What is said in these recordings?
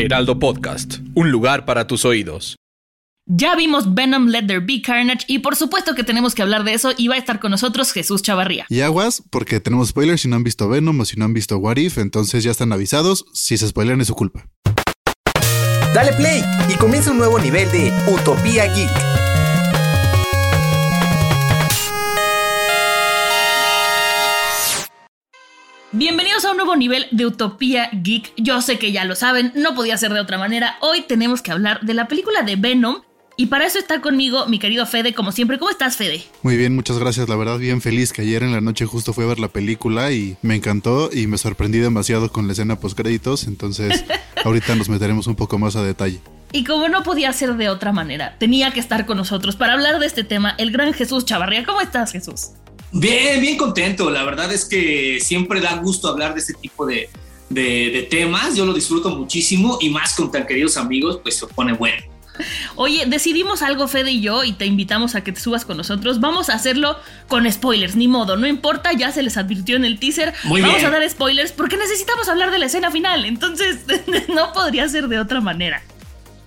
Heraldo Podcast, un lugar para tus oídos. Ya vimos Venom Let There Be Carnage y por supuesto que tenemos que hablar de eso y va a estar con nosotros Jesús Chavarría. Y aguas, porque tenemos spoilers si no han visto Venom o si no han visto What If, entonces ya están avisados. Si se spoilean es su culpa. Dale play y comienza un nuevo nivel de Utopía Geek. Bienvenidos a un nuevo nivel de Utopía Geek. Yo sé que ya lo saben, no podía ser de otra manera. Hoy tenemos que hablar de la película de Venom. Y para eso está conmigo mi querido Fede, como siempre. ¿Cómo estás, Fede? Muy bien, muchas gracias. La verdad, bien feliz que ayer en la noche justo fui a ver la película y me encantó y me sorprendí demasiado con la escena post créditos. Entonces, ahorita nos meteremos un poco más a detalle. Y como no podía ser de otra manera, tenía que estar con nosotros para hablar de este tema el gran Jesús Chavarría. ¿Cómo estás, Jesús? Bien, bien contento. La verdad es que siempre da gusto hablar de este tipo de, de, de temas. Yo lo disfruto muchísimo y más con tan queridos amigos, pues se pone bueno. Oye, decidimos algo, Fede y yo, y te invitamos a que te subas con nosotros. Vamos a hacerlo con spoilers, ni modo, no importa, ya se les advirtió en el teaser. Muy Vamos bien. a dar spoilers porque necesitamos hablar de la escena final, entonces no podría ser de otra manera.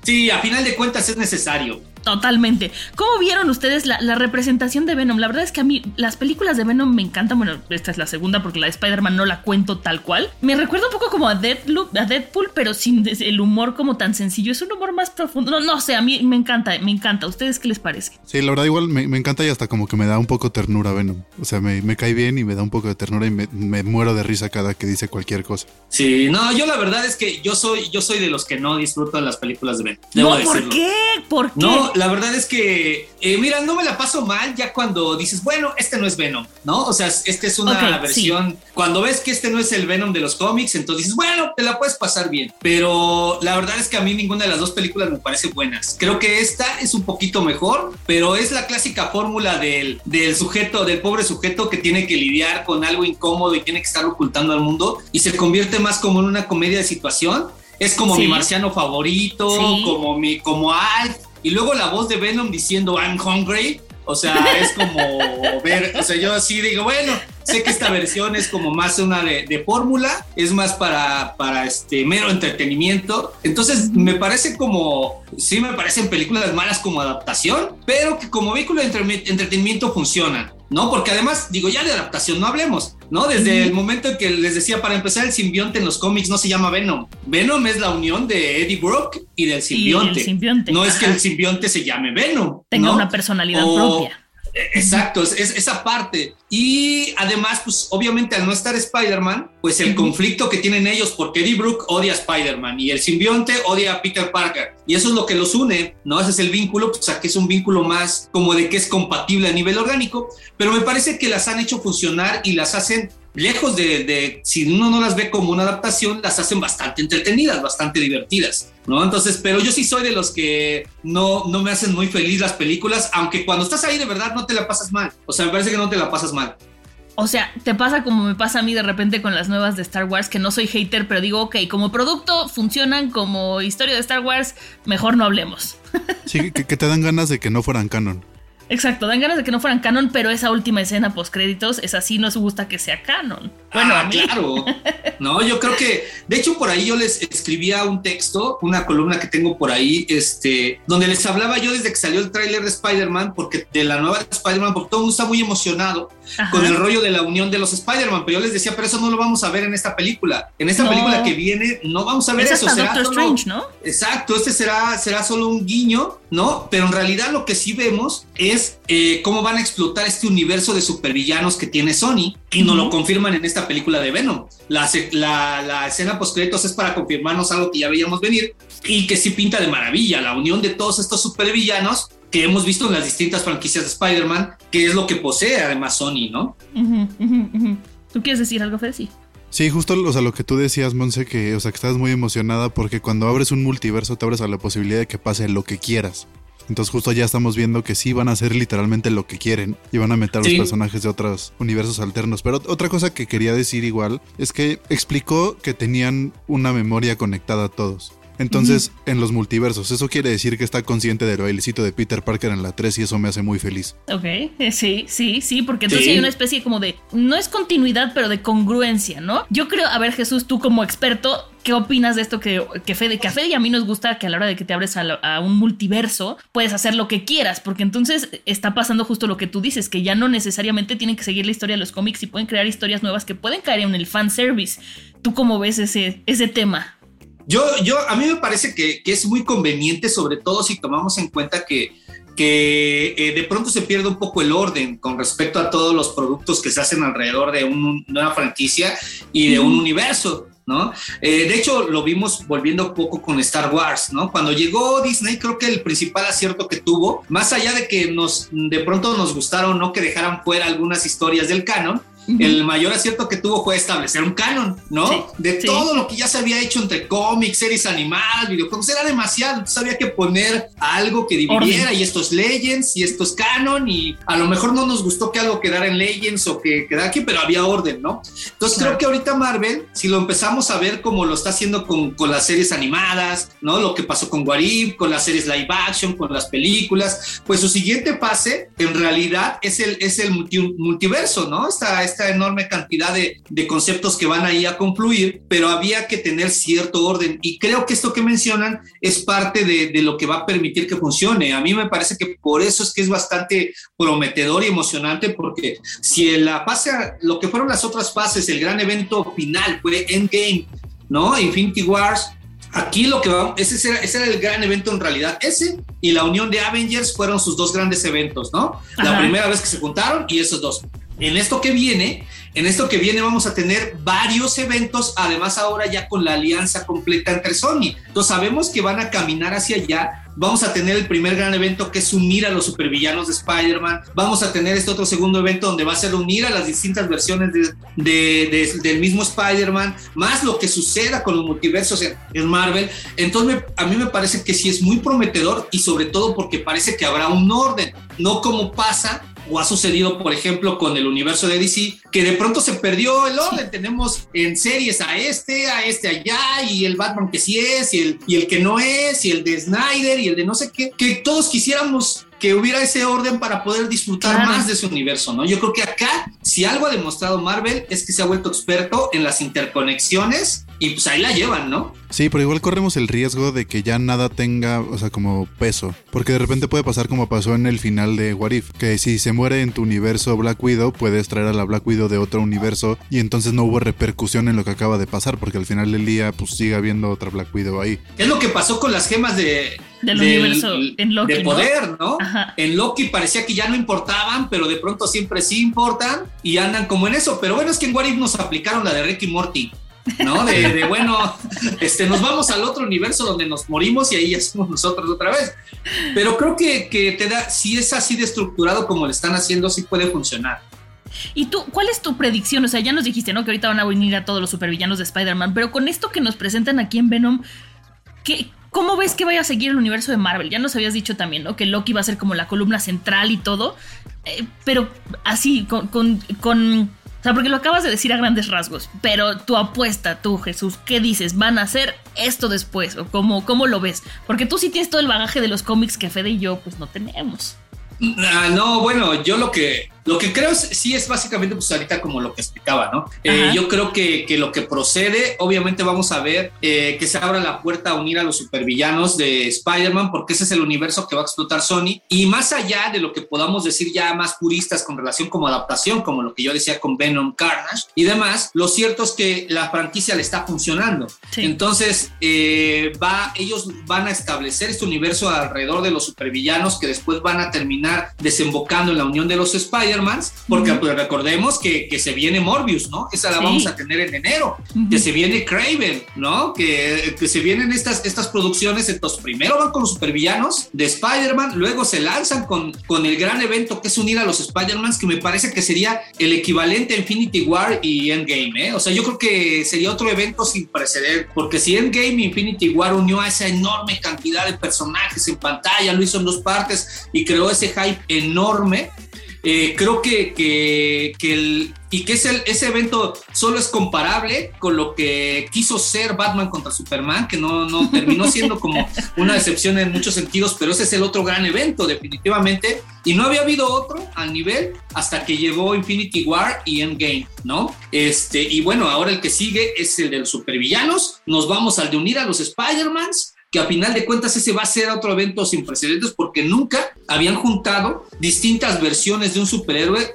Sí, a final de cuentas es necesario. Totalmente. ¿Cómo vieron ustedes la, la representación de Venom? La verdad es que a mí las películas de Venom me encantan. Bueno, esta es la segunda porque la de Spider-Man no la cuento tal cual. Me recuerda un poco como a Deathloop, a Deadpool, pero sin el humor como tan sencillo. Es un humor más profundo. No, no sé, a mí me encanta, me encanta. ¿A ustedes qué les parece? Sí, la verdad, igual me, me encanta y hasta como que me da un poco ternura Venom. O sea, me, me cae bien y me da un poco de ternura y me, me muero de risa cada que dice cualquier cosa. Sí, no, yo la verdad es que yo soy, yo soy de los que no disfrutan las películas de Venom. Debo no, ¿por decirlo. qué? ¿Por qué? No, la verdad es que, eh, mira, no me la paso mal ya cuando dices, bueno, este no es Venom, ¿no? O sea, esta es una Ok, versión. Cuando ves que este no es el Venom de los cómics, entonces dices, bueno, te la puedes pasar bien. Pero la verdad es que a mí ninguna de las dos películas me parece buenas. Creo que esta es un poquito mejor, pero es la clásica fórmula del, del sujeto, del pobre sujeto que tiene que lidiar con algo incómodo y tiene que estar ocultando al mundo y se convierte más como en una comedia de situación. Es como Sí. mi marciano favorito, Sí. como mi, como Alf, y luego la voz de Venom diciendo I'm hungry. O sea, es como ver, o sea, yo así digo, bueno, sé que esta versión es como más una de, de fórmula, es más para, para este mero entretenimiento. Entonces, me parece como, sí me parecen películas malas como adaptación, pero que como vehículo de entre- entretenimiento funcionan. ¿No? Porque además, digo, ya de adaptación no hablemos, ¿no? Desde el momento en que les decía, para empezar, el simbionte en los cómics no se llama Venom. Venom es la unión de Eddie Brock y del simbionte. simbionte, No es que el simbionte se llame Venom. Tenga ¿no? una personalidad O- propia. Exacto, es, es esa parte. Y además, pues obviamente al no estar Spider-Man, pues el conflicto que tienen ellos, porque Eddie Brook odia a Spider-Man y el simbionte odia a Peter Parker. Y eso es lo que los une, ¿no? Ese es el vínculo, pues aquí es un vínculo más como de que es compatible a nivel orgánico, pero me parece que las han hecho funcionar y las hacen lejos de, de, si uno no las ve como una adaptación, las hacen bastante entretenidas, bastante divertidas, ¿no? Entonces, pero yo sí soy de los que no, no me hacen muy feliz las películas, aunque cuando estás ahí de verdad no te la pasas mal. O sea, me parece que no te la pasas mal. O sea, te pasa como me pasa a mí de repente con las nuevas de Star Wars, que no soy hater, pero digo, ok, como producto funcionan, como historia de Star Wars, mejor no hablemos. Sí, que, que te dan ganas de que no fueran canon. Exacto, dan ganas de que no fueran canon, pero esa última escena post créditos, esa sí nos gusta que sea canon. Bueno, ah, a mí. claro. No, yo creo que, de hecho, por ahí yo les escribía un texto, una columna que tengo por ahí, este, donde les hablaba yo desde que salió el tráiler de Spider-Man, porque de la nueva de Spider-Man, porque todo el mundo está muy emocionado Ajá. con el rollo de la unión de los Spider-Man, pero yo les decía, pero eso no lo vamos a ver en esta película. En esta No. película que viene, no vamos a ver Es eso. hasta será Doctor solo- Strange, ¿no? Exacto, este será, será solo un guiño, ¿no? Pero en realidad lo que sí vemos es eh, cómo van a explotar este universo de supervillanos que tiene Sony y nos lo confirman en esta película de Venom. La, la, la escena post-créditos es para confirmarnos algo que ya veíamos venir y que sí pinta de maravilla, la unión de todos estos supervillanos que hemos visto en las distintas franquicias de Spider-Man, que es lo que posee además Sony, ¿no? Ujú, ujú, ujú. ¿Tú quieres decir algo, Fede? Sí. Sí, justo o sea, lo que tú decías, Monse, que, o sea, que estás muy emocionada porque cuando abres un multiverso te abres a la posibilidad de que pase lo que quieras. Entonces justo ya estamos viendo que sí van a hacer literalmente lo que quieren y van a meter los personajes de otros universos alternos. Pero otra cosa que quería decir igual es que explicó que tenían una memoria conectada a todos. Entonces, en los multiversos, eso quiere decir que está consciente del bailecito de Peter Parker en la 3 y eso me hace muy feliz. Ok, eh, sí, sí, sí, porque entonces hay una especie como de, no es continuidad, pero de congruencia, ¿no? Yo creo, a ver Jesús, tú como experto, ¿qué opinas de esto que, que Fede, que a Fede y a mí nos gusta que a la hora de que te abres a, un multiverso, puedes hacer lo que quieras, porque entonces está pasando justo lo que tú dices, que ya no necesariamente tienen que seguir la historia de los cómics y pueden crear historias nuevas que pueden caer en el fanservice. ¿Tú cómo ves ese, ese tema? Yo, yo, a mí me parece que, es muy conveniente, sobre todo si tomamos en cuenta que, que eh, de pronto se pierde un poco el orden con respecto a todos los productos que se hacen alrededor de una franquicia y de un universo. ¿no? Eh, de hecho, lo vimos volviendo un poco con Star Wars, ¿no? Cuando llegó Disney, creo que el principal acierto que tuvo, más allá de que nos de pronto nos gustaron no que dejaran fuera algunas historias del canon, el mayor acierto que tuvo fue establecer un canon, ¿no? de todo lo que ya se había hecho entre cómics, series animadas, videojuegos, era demasiado. Entonces había que poner algo que dividiera y esto es Legends y esto es canon y a lo mejor no nos gustó que algo quedara en Legends o que quedara aquí, pero había orden, ¿no? Entonces creo que ahorita Marvel, si lo empezamos a ver como lo está haciendo con, con las series animadas, ¿no? Lo que pasó con Warif, con las series live action, con las películas, pues su siguiente fase en realidad es el, es el multiverso, ¿no? Esta, esta enorme cantidad de, de, conceptos que van ahí a confluir, pero había que tener cierto orden. Y creo que esto que mencionan es parte de, de, lo que va a permitir que funcione. A mí me parece que por eso es que es bastante prometedor y emocionante, porque si la fase, lo que fueron las otras fases, el gran evento final fue Endgame, ¿no? Infinity Wars, Aquí lo que va, ese era, ese era, el gran evento en realidad. Ese y la unión de Avengers fueron sus dos grandes eventos, ¿no? La primera vez que se juntaron y esos dos. En esto que viene, en esto que viene vamos a tener varios eventos, además ahora ya con la alianza completa entre Sony. Entonces sabemos que van a caminar hacia allá. Vamos a tener el primer gran evento que es unir a los supervillanos de Spider-Man. Vamos a tener este otro segundo evento donde va a ser unir a las distintas versiones de, del mismo Spider-Man, más lo que suceda con los multiversos en Marvel. Entonces a mí me parece que sí es muy prometedor y sobre todo porque parece que habrá un orden, no como pasa o ha sucedido, por ejemplo, con el universo de DC, que de pronto se perdió el orden. Tenemos en series a este, a este allá, y el Batman que sí es, y el, y el que no es, y el de Snyder, y el de no sé qué, que todos quisiéramos que hubiera ese orden para poder disfrutar más de su universo, ¿no? Yo creo que acá, si algo ha demostrado Marvel, es que se ha vuelto experto en las interconexiones y pues ahí la llevan, ¿no? Sí, pero igual corremos el riesgo de que ya nada tenga, o sea, como peso. Porque de repente puede pasar como pasó en el final de Warif, que si se muere en tu universo Black Widow, puedes traer a la Black Widow de otro universo y entonces no hubo repercusión en lo que acaba de pasar, porque al final del día, pues sigue habiendo otra Black Widow ahí. Es lo que pasó con las gemas de, del, universo en Loki. De poder, ¿no? En Loki parecía que ya no importaban, pero de pronto siempre sí importan y andan como en eso. Pero bueno, es que en Warif nos aplicaron la de Ricky Morty. ¿No? De, bueno, este, nos vamos al otro universo donde nos morimos y ahí ya somos nosotros otra vez. Pero creo que, que te da, si es así de estructurado como lo están haciendo, sí puede funcionar. ¿Y tú, cuál es tu predicción? O sea, ya nos dijiste, ¿no? Que ahorita van a venir a todos los supervillanos de Spider-Man, pero con esto que nos presentan aquí en Venom, ¿qué, ¿cómo ves que vaya a seguir el universo de Marvel? Ya nos habías dicho también, ¿no? Que Loki va a ser como la columna central y todo, eh, pero así, con, con, con o sea, porque lo acabas de decir a grandes rasgos, pero tu apuesta, tú, Jesús, ¿qué dices? ¿Van a hacer esto después? ¿O cómo, cómo lo ves? Porque tú sí tienes todo el bagaje de los cómics que Fede y yo, pues no tenemos. Ah, no, bueno, yo lo que lo que creo es, sí es básicamente, pues ahorita como lo que explicaba, ¿no? Eh, yo creo que, que, lo que procede, obviamente vamos a ver eh, que se abra la puerta a unir a los supervillanos de Spider-Man, porque ese es el universo que va a explotar Sony. Y más allá de lo que podamos decir ya más puristas con relación como adaptación, como lo que yo decía con Venom Carnage y demás, lo cierto es que la franquicia le está funcionando. Entonces, eh, va, ellos van a establecer este universo alrededor de los supervillanos que después van a terminar desembocando en la unión de los Spider Spider-Man, porque pues, recordemos que, que, se viene Morbius, ¿no? Esa la vamos a tener en enero, que se viene Craven, ¿no? Que, que, se vienen estas, estas producciones, entonces primero van con los supervillanos de Spider-Man, luego se lanzan con, con el gran evento que es unir a los Spider-Mans, que me parece que sería el equivalente a Infinity War y Endgame, ¿eh? O sea, yo creo que sería otro evento sin preceder, porque si Endgame y Infinity War unió a esa enorme cantidad de personajes en pantalla, lo hizo en dos partes y creó ese hype enorme, eh, creo que, que, que, el, y que ese, ese evento solo es comparable con lo que quiso ser Batman contra Superman, que no, no terminó siendo como una decepción en muchos sentidos, pero ese es el otro gran evento, definitivamente. Y no había habido otro al nivel hasta que llegó Infinity War y Endgame, ¿no? Este, y bueno, ahora el que sigue es el de los supervillanos. Nos vamos al de unir a los Spider-Mans que a final de cuentas ese va a ser otro evento sin precedentes porque nunca habían juntado distintas versiones de un superhéroe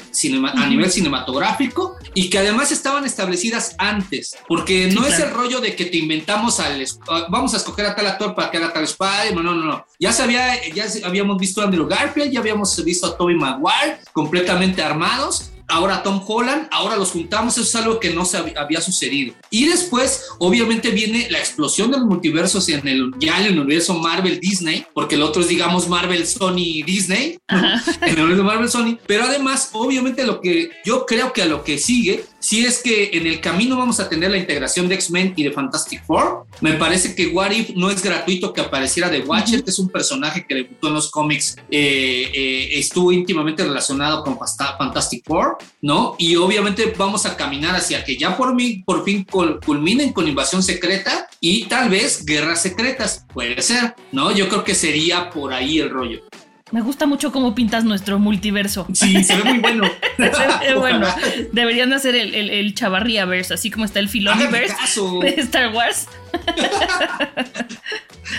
a nivel cinematográfico y que además estaban establecidas antes, porque no es el rollo de que te inventamos al vamos a escoger a tal actor para que haga tal Spider, no, no, no, ya sabía, ya habíamos visto a Andrew Garfield, ya habíamos visto a Tobey Maguire completamente armados ahora Tom Holland, ahora los juntamos, eso es algo que no se había sucedido. Y después, obviamente, viene la explosión de los multiversos en el, ya en el universo Marvel Disney, porque el otro es, digamos, Marvel Sony Disney, en el universo Marvel Sony, pero además, obviamente, lo que yo creo que a lo que sigue si es que en el camino vamos a tener la integración de X-Men y de Fantastic Four, me parece que What If no es gratuito que apareciera de Watcher, que es un personaje que debutó en los cómics, eh, eh, estuvo íntimamente relacionado con Fantastic Four, ¿no? Y obviamente vamos a caminar hacia que ya por, mí, por fin culminen con Invasión Secreta y tal vez Guerras Secretas, puede ser, ¿no? Yo creo que sería por ahí el rollo. Me gusta mucho cómo pintas nuestro multiverso. Sí, se ve muy bueno. se ve bueno. Deberían hacer el, el, el Chavarriaverse, así como está el Filoniverse de Star Wars.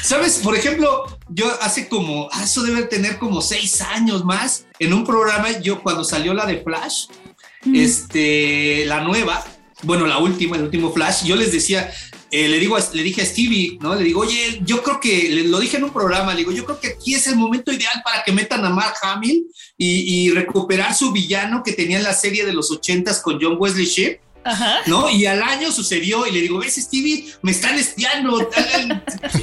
Sabes, por ejemplo, yo hace como, ah, eso debe tener como seis años más, en un programa, yo cuando salió la de Flash, mm. este, la nueva, bueno, la última, el último Flash, yo les decía, eh, le, digo, le dije a Stevie, ¿no? Le digo, oye, yo creo que, lo dije en un programa, le digo, yo creo que aquí es el momento ideal para que metan a Mark Hamill y, recuperar su villano que tenía en la serie de los ochentas con John Wesley Shipp. ¿No? Y al año sucedió y le digo, ves, Stevie, me están espiando.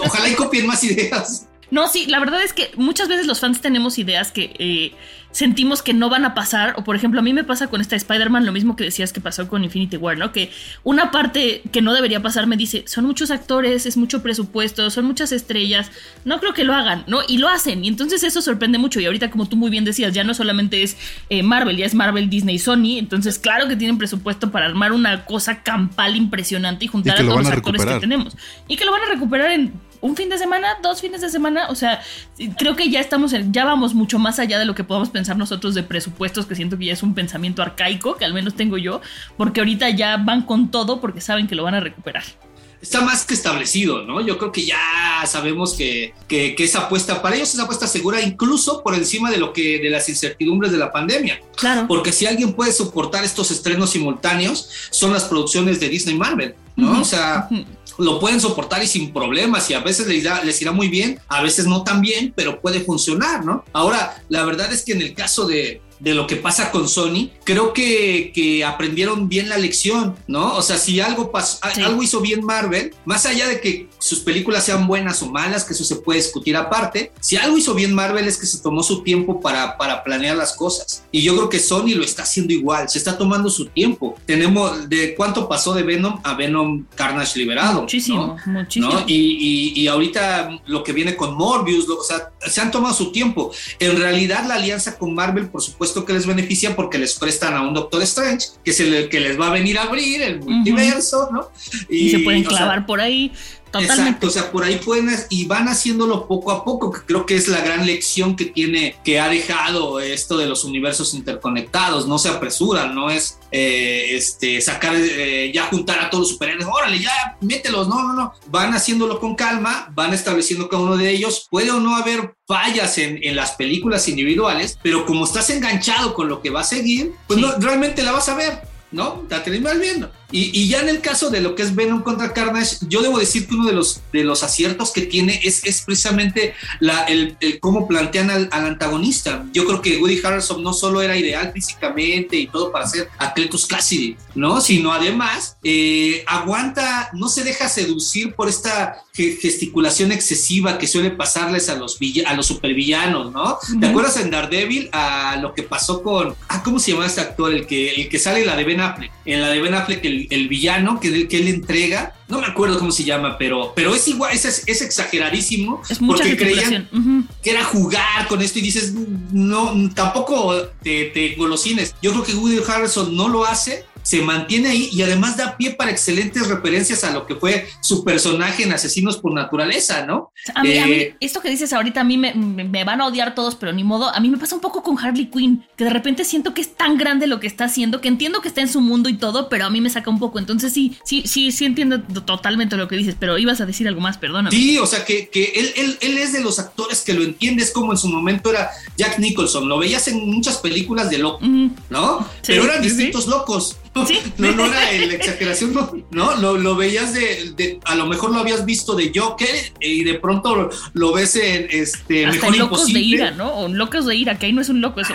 Ojalá y copien más ideas. No, sí, la verdad es que muchas veces los fans tenemos ideas que eh, sentimos que no van a pasar. O por ejemplo, a mí me pasa con esta Spider-Man lo mismo que decías que pasó con Infinity War, ¿no? Que una parte que no debería pasar me dice, son muchos actores, es mucho presupuesto, son muchas estrellas, no creo que lo hagan, ¿no? Y lo hacen. Y entonces eso sorprende mucho. Y ahorita, como tú muy bien decías, ya no solamente es eh, Marvel, ya es Marvel, Disney, Sony. Entonces, claro que tienen presupuesto para armar una cosa campal impresionante y juntar a todos los actores que tenemos. Y que lo van a recuperar en un fin de semana, dos fines de semana, o sea, creo que ya estamos, en, ya vamos mucho más allá de lo que podamos pensar nosotros de presupuestos, que siento que ya es un pensamiento arcaico, que al menos tengo yo, porque ahorita ya van con todo porque saben que lo van a recuperar. Está más que establecido, ¿no? Yo creo que ya sabemos que, que, esa apuesta, para ellos es apuesta segura, incluso por encima de lo que, de las incertidumbres de la pandemia. Claro. Porque si alguien puede soportar estos estrenos simultáneos, son las producciones de Disney Marvel, ¿no? O sea, lo pueden soportar y sin problemas y a veces les irá, muy bien, a veces no tan bien, pero puede funcionar, ¿no? Ahora, la verdad es que en el caso de, de lo que pasa con Sony, creo que, que, aprendieron bien la lección, ¿no? O sea, si algo, pasó, algo hizo bien Marvel, más allá de que sus películas sean buenas o malas, que eso se puede discutir aparte, si algo hizo bien Marvel es que se tomó su tiempo para, para planear las cosas. Y yo creo que Sony lo está haciendo igual, se está tomando su tiempo. Tenemos, ¿de cuánto pasó de Venom a Venom Carnage liberado? Muchísimo, muchísimo. Y, y, y, ahorita lo que viene con Morbius, o sea, se han tomado su tiempo. En realidad la alianza con Marvel, por supuesto, que les beneficia porque les prestan a un Doctor Strange, que es el que les va a venir a abrir el multiverso, ¿no? Y, se pueden clavar por ahí. Totalmente. Exacto, o sea, por ahí pueden y van haciéndolo poco a poco, que creo que es la gran lección que tiene, que ha dejado esto de los universos interconectados. No se apresuran, no es eh, este, sacar, eh, ya juntar a todos los superhéroes, órale, ya mételos, no, no, no. Van haciéndolo con calma, van estableciendo cada uno de ellos. Puede o no haber fallas en, en las películas individuales, pero como estás enganchado con lo que va a seguir, pues no, realmente la vas a ver, ¿no? La terminas viendo. Y, ya en el caso de lo que es Venom contra Carnage, yo debo decir que uno de los, de los aciertos que tiene es, es precisamente la, el, cómo plantean al, antagonista. Yo creo que Woody Harrelson no solo era ideal físicamente y todo para ser Atletus Cassidy, ¿no? Sino además eh, aguanta, no se deja seducir por esta gesticulación excesiva que suele pasarles a los, a los supervillanos, ¿no? ¿Te acuerdas en Daredevil a lo que pasó con, ah, ¿cómo se llama este actor? El que, el que sale la de Ben Affleck. En la de Ben Affleck, el, villano que, que él entrega, no me acuerdo cómo se llama, pero, pero es igual, es, es exageradísimo. Es mucha porque creían que era jugar con esto y dices, no, tampoco te, te golosines. Yo creo que Woody Harrelson no lo hace se mantiene ahí y además da pie para excelentes referencias a lo que fue su personaje en Asesinos por Naturaleza, ¿no? A mí, eh, esto que dices ahorita, a mí me, van a odiar todos, pero ni modo. A mí me pasa un poco con Harley Quinn, que de repente siento que es tan grande lo que está haciendo, que entiendo que está en su mundo y todo, pero a mí me saca un poco. Entonces sí, sí, sí, sí entiendo totalmente lo que dices, pero ibas a decir algo más, perdóname. Sí, o sea, que, que él, él, él, es de los actores que lo entiendes como en su momento era Jack Nicholson. Lo veías en muchas películas de loco, ¿no? pero eran distintos locos. No, no era la exageración, no, Lo, lo veías de, a lo mejor lo habías visto de Joker y de pronto lo, ves en este Hasta mejor locos de ira, ¿no? O locos de ira, que ahí no es un loco, es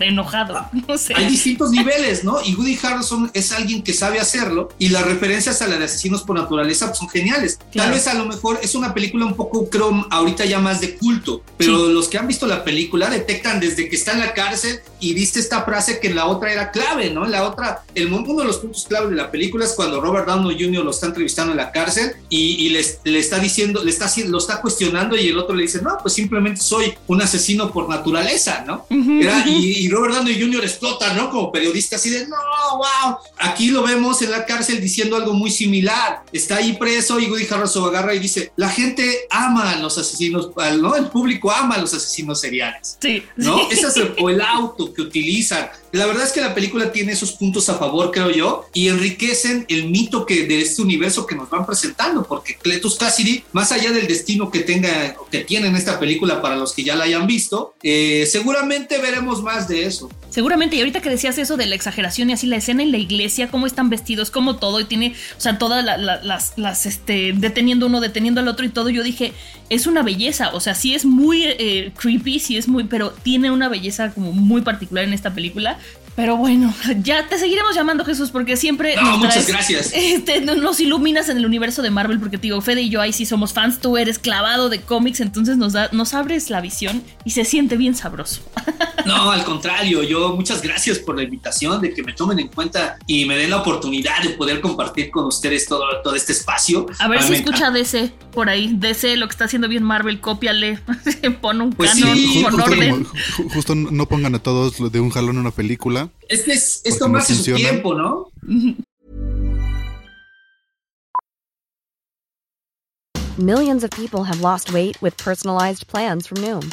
enojado, no sé. Hay distintos niveles, ¿no? Y Woody Harrelson es alguien que sabe hacerlo y las referencias a la de asesinos por naturaleza son geniales. Tal vez a lo mejor es una película un poco, creo, ahorita ya más de culto, pero los que han visto la película detectan desde que está en la cárcel y viste esta frase que en la otra era clave, ¿no? En la otra, el uno de los puntos clave de la película es cuando Robert Downey Jr. lo está entrevistando en la cárcel y, le, está diciendo, le está, lo está cuestionando y el otro le dice, no, pues simplemente soy un asesino por naturaleza, ¿no? y, Robert Downey Jr. explota, ¿no? Como periodista así de, no, wow. Aquí lo vemos en la cárcel diciendo algo muy similar. Está ahí preso y Woody Harrelson agarra y dice, la gente ama a los asesinos, ¿no? El público ama a los asesinos seriales. Sí. ¿No? Ese es el, el auto que utilizan la verdad es que la película tiene esos puntos a favor, creo yo, y enriquecen el mito que de este universo que nos van presentando, porque Cletus Cassidy, más allá del destino que tenga que tiene en esta película para los que ya la hayan visto, eh, seguramente veremos más de eso. Seguramente, y ahorita que decías eso de la exageración y así la escena en la iglesia, cómo están vestidos, cómo todo, y tiene, o sea, todas las, las, este, deteniendo uno, deteniendo al otro y todo, yo dije, es una belleza, o sea, sí es muy eh, creepy, sí es muy, pero tiene una belleza como muy particular en esta película pero bueno, ya te seguiremos llamando Jesús porque siempre no, muchas gracias. Este, nos iluminas en el universo de Marvel porque te digo, Fede y yo ahí sí somos fans, tú eres clavado de cómics, entonces nos, da, nos abres la visión y se siente bien sabroso. No, al contrario, yo muchas gracias por la invitación, de que me tomen en cuenta y me den la oportunidad de poder compartir con ustedes todo, todo este espacio. A ver si escucha DC por ahí, DC, lo que está haciendo bien Marvel, cópiale, pon un pues canon, justo, orden. Justo, no pongan a todos de un jalón una película. Es que es, esto más su tiempo, ¿no? Millions of people have lost weight with personalized plans from Noom,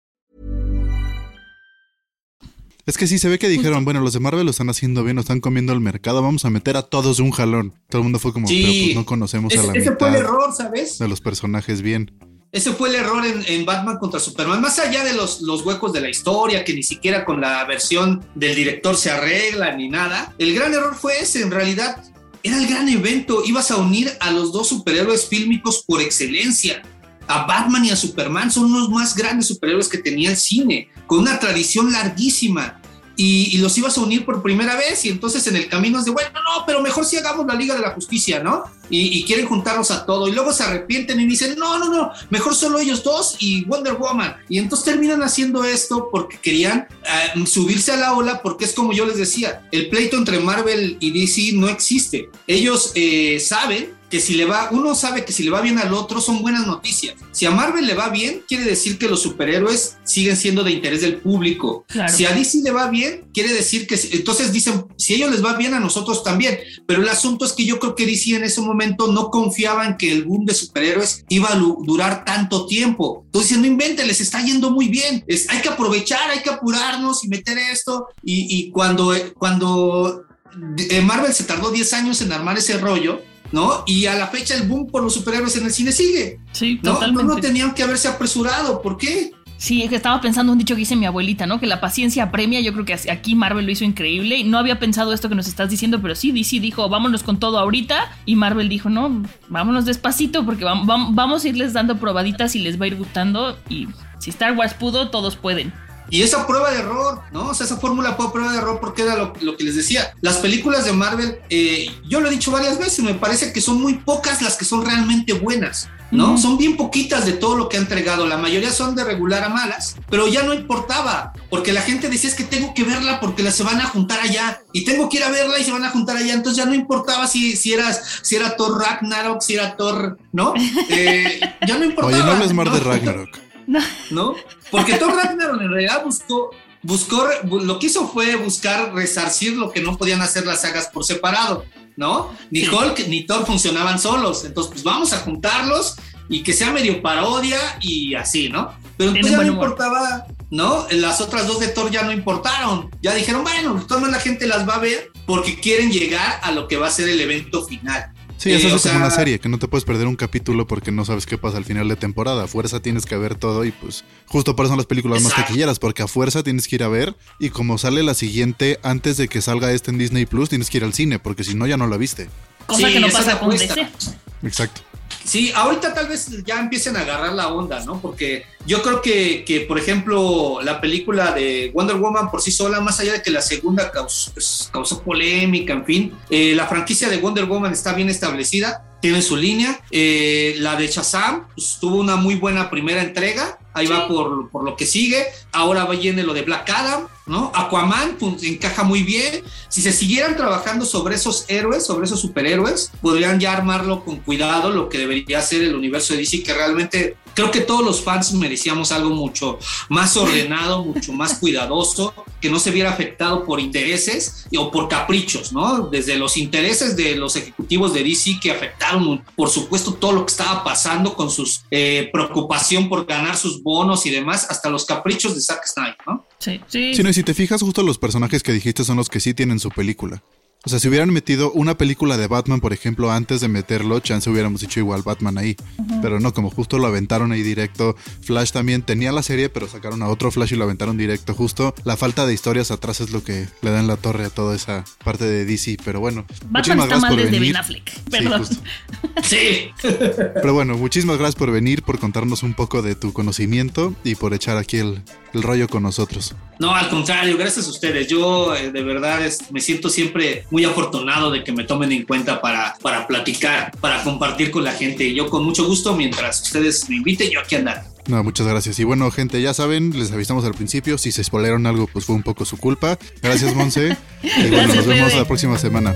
Es que sí, se ve que dijeron, bueno, los de Marvel lo están haciendo bien, lo están comiendo el mercado, vamos a meter a todos de un jalón. Todo el mundo fue como, pero pues no conocemos a la ese fue el error, ¿sabes? De los personajes bien. Ese fue el error en, Batman contra Superman. Más allá de los, los, huecos de la historia, que ni siquiera con la versión del director se arregla ni nada, el gran error fue ese. En realidad, era el gran evento. Ibas a unir a los dos superhéroes fílmicos por excelencia. A Batman y a Superman son los más grandes superhéroes que tenía el cine con una tradición larguísima. Y, los ibas a unir por primera vez y entonces en el camino es de, bueno, no, pero mejor si hagamos la Liga de la Justicia, ¿no? Y, y quieren juntarlos a todo y luego se arrepienten y dicen, no, no, no, mejor solo ellos dos y Wonder Woman. Y entonces terminan haciendo esto porque querían eh, subirse a la ola porque es como yo les decía, el pleito entre Marvel y DC no existe. Ellos eh, saben que si le va, uno sabe que si le va bien al otro son buenas noticias. Si a Marvel le va bien, quiere decir que los superhéroes siguen siendo de interés del público. Claro. Si a DC le va bien, quiere decir que entonces dicen, si a ellos les va bien, a nosotros también. Pero el asunto es que yo creo que DC en ese momento no confiaba en que el boom de superhéroes iba a durar tanto tiempo. Entonces, no inventen, les está yendo muy bien. Es, hay que aprovechar, hay que apurarnos y meter esto. Y, y cuando, cuando eh, Marvel se tardó 10 años en armar ese rollo, ¿no? Y a la fecha el boom por los superhéroes en el cine sigue. Sí, ¿no? totalmente. No, no tenían que haberse apresurado. ¿Por qué? Sí, es que estaba pensando un dicho que dice mi abuelita, ¿no? Que la paciencia premia. Yo creo que aquí Marvel lo hizo increíble. Y no había pensado esto que nos estás diciendo, pero sí, DC dijo, vámonos con todo ahorita. Y Marvel dijo, no, vámonos despacito porque vam- vam- vamos a irles dando probaditas y les va a ir gustando. Y si Star Wars pudo, todos pueden. Y esa prueba de error, ¿no? O sea, esa fórmula fue prueba de error porque era lo, lo que les decía. Las películas de Marvel, eh, yo lo he dicho varias veces, me parece que son muy pocas las que son realmente buenas, ¿no? Son bien poquitas de todo lo que ha entregado. La mayoría son de regular a malas, pero ya no importaba, porque la gente decía es que tengo que verla porque la se van a juntar allá y tengo que ir a verla y se van a juntar allá. Entonces ya no importaba si, si, eras, si era Thor Ragnarok, si era Thor, ¿no? Eh, ya no importaba. Oye, no hables más ¿no? de Ragnarok. ¿no? Porque Thor Ragnarok en realidad buscó, buscó, bu- lo que hizo fue buscar resarcir lo que no podían hacer las sagas por separado, ¿no? Ni. Hulk ni Thor funcionaban solos, entonces pues vamos a juntarlos y que sea medio parodia y así, ¿no? Pero pues ya no importaba, ¿no? Las otras dos de Thor ya no importaron, ya dijeron, bueno, de todas maneras la gente las va a ver porque quieren llegar a lo que va a ser el evento final. Sí, Eh, eso es como sea, una serie, que no te puedes perder un capítulo porque no sabes qué pasa al final de temporada. A fuerza tienes que ver todo y pues justo por eso son las películas más taquilleras, porque a fuerza tienes que ir a ver y como sale la siguiente antes de que salga este en Disney Plus, tienes que ir al cine, porque si no ya no la viste. Cosa Sí, que no pasa con. DC. Exacto. Sí, ahorita tal vez ya empiecen a agarrar la onda, ¿no? Porque yo creo que, que, por ejemplo, la película de Wonder Woman por sí sola, más allá de que la segunda causó, pues, causó polémica, en fin, eh, la franquicia de Wonder Woman está bien establecida, tiene su línea. Eh, la de Shazam pues, tuvo una muy buena primera entrega, ahí va por, por lo que sigue. Ahora va viene lo de Black Adam, ¿no? Aquaman pues, encaja muy bien. Si se siguieran trabajando sobre esos héroes, sobre esos superhéroes, podrían ya armarlo con cuidado, lo que debería ser el universo de DC, que realmente creo que todos los fans merecíamos algo mucho más ordenado, mucho más cuidadoso, que no se viera afectado por intereses o por caprichos, ¿no? Desde los intereses de los ejecutivos de DC que afectaron, por supuesto, todo lo que estaba pasando con su preocupación por ganar sus bonos y demás, hasta los caprichos de Zack Snyder, ¿no? Sí, sí. Sí, no, y si te fijas, justo los personajes que dijiste son los que sí tienen su película. O sea, si hubieran metido una película de Batman, por ejemplo, antes de meterlo, chance hubiéramos hecho igual Batman ahí. Pero no, como justo lo aventaron ahí directo. Flash también tenía la serie, pero sacaron a otro Flash y lo aventaron directo. Justo la falta de historias atrás es lo que le da en la torre a toda esa parte de DC. Pero bueno, Batman muchísimas está gracias mal por desde venir. Ben Affleck. Sí, Perdón. Sí. Pero bueno, muchísimas gracias por venir, por contarnos un poco de tu conocimiento y por echar aquí el, el rollo con nosotros. No, al contrario, gracias a ustedes. Yo eh, de verdad es- me siento siempre muy afortunado de que me tomen en cuenta para, para platicar, para compartir con la gente. Y yo con mucho gusto, mientras ustedes me inviten, yo aquí andaré. No, muchas gracias. Y bueno, gente, ya saben, les avisamos al principio, si se spoilearon algo, pues fue un poco su culpa. Gracias, Monse. Y bueno, Gracias, nos vemos la próxima semana.